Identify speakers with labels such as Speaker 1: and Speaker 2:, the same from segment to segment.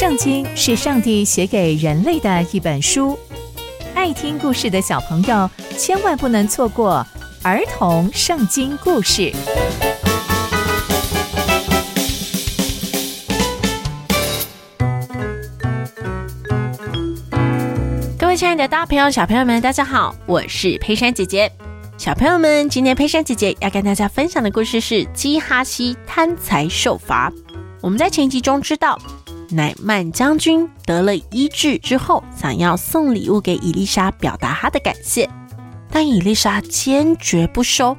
Speaker 1: 圣经是上帝写给人类的一本书，爱听故事的小朋友千万不能错过儿童圣经故事。
Speaker 2: 各位亲爱的大朋友、小朋友们，大家好，我是佩珊姐姐。小朋友们，今天佩珊姐姐要跟大家分享的故事是基哈西贪财受罚。我们在前集中知道。乃曼将军得了医治之后，想要送礼物给伊丽莎，表达他的感谢，但伊丽莎坚决不收。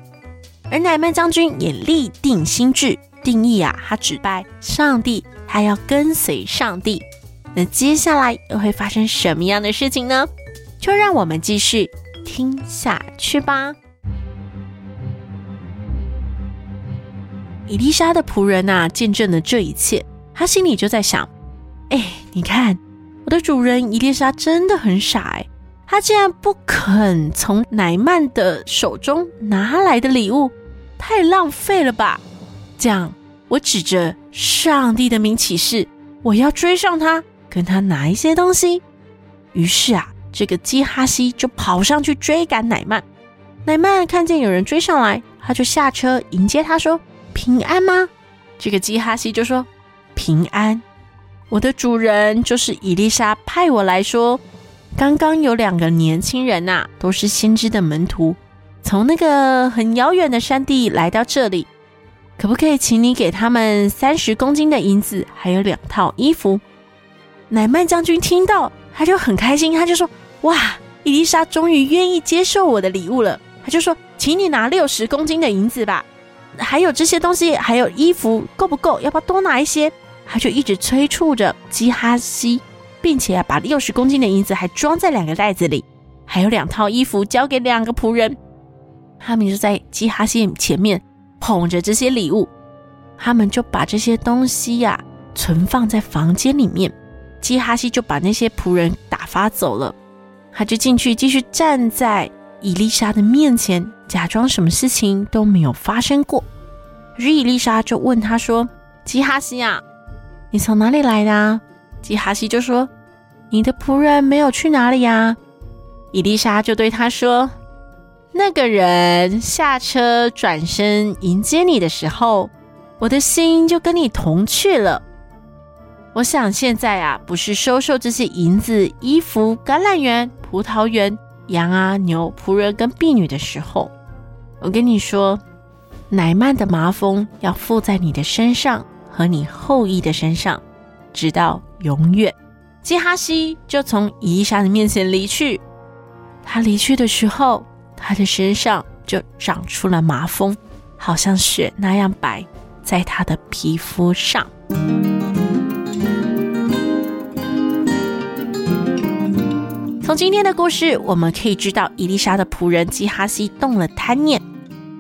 Speaker 2: 而乃曼将军也立定心志，定义啊，他只拜上帝，他要跟随上帝。那接下来又会发生什么样的事情呢？就让我们继续听下去吧。伊丽莎的仆人啊，见证了这一切，他心里就在想。哎，你看，我的主人伊丽莎真的很傻哎，他竟然不肯从乃曼的手中拿来的礼物，太浪费了吧？这样，我指着上帝的名起誓，我要追上他，跟他拿一些东西。于是啊，这个基哈西就跑上去追赶乃曼。乃曼看见有人追上来，他就下车迎接他说：“平安吗？”这个基哈西就说：“平安。”我的主人就是伊丽莎派我来说，刚刚有两个年轻人呐、都是先知的门徒，从那个很遥远的山地来到这里，可不可以请你给他们三十公斤的银子，还有两套衣服？乃曼将军听到，他就很开心，他就说：“哇，伊丽莎终于愿意接受我的礼物了。”他就说：“请你拿六十公斤的银子吧，还有这些东西，还有衣服，够不够？要不要多拿一些？”他就一直催促着基哈西，并且把六十公斤的银子还装在两个袋子里，还有两套衣服交给两个仆人。他们就在基哈西前面捧着这些礼物，他们就把这些东西呀、存放在房间里面。基哈西就把那些仆人打发走了，他就进去继续站在伊丽莎的面前，假装什么事情都没有发生过。于是以利沙就问他说：“基哈西啊。”你从哪里来的啊？基哈西就说：“你的仆人没有去哪里呀？”伊丽莎就对他说：“那个人下车转身迎接你的时候，我的心就跟你同去了。我想现在啊，不是收受这些银子、衣服、橄榄园、葡萄园、羊啊、牛、仆人跟婢女的时候。我跟你说，乃曼的麻风要附在你的身上。”和你后裔的身上，直到永远。基哈西就从伊丽莎的面前离去。他离去的时候，他的身上就长出了麻风，好像雪那样白，在他的皮肤上。从今天的故事，我们可以知道，伊丽莎的仆人基哈西动了贪念，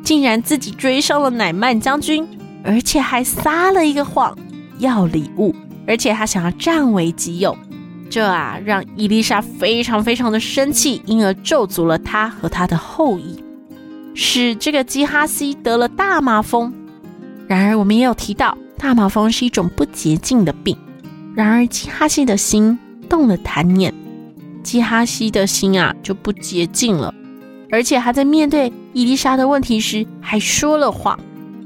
Speaker 2: 竟然自己追上了乃曼将军。而且还撒了一个谎，要礼物，而且他想要占为己有，这啊让伊丽莎非常非常的生气，因而咒诅了他和他的后裔，使这个基哈西得了大麻风。然而我们也有提到，大麻风是一种不洁净的病。然而基哈西的心动了贪念，基哈西的心啊就不洁净了，而且他在面对伊丽莎的问题时还说了谎。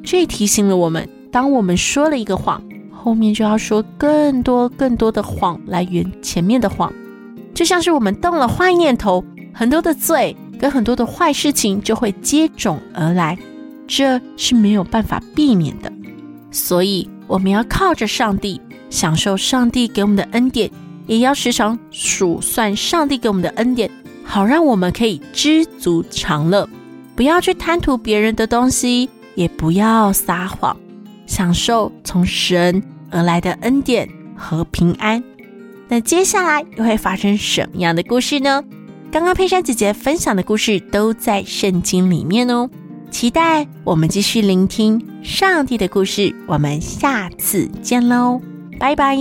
Speaker 2: 这提醒了我们，当我们说了一个谎，后面就要说更多更多的谎来圆前面的谎。就像是我们动了坏念头，很多的罪跟很多的坏事情就会接踵而来，这是没有办法避免的。所以我们要靠着上帝，享受上帝给我们的恩典，也要时常数算上帝给我们的恩典，好让我们可以知足常乐，不要去贪图别人的东西。也不要撒谎，享受从神而来的恩典和平安。那接下来又会发生什么样的故事呢？刚刚佩珊姐姐分享的故事都在圣经里面哦，期待我们继续聆听上帝的故事。我们下次见喽，拜拜。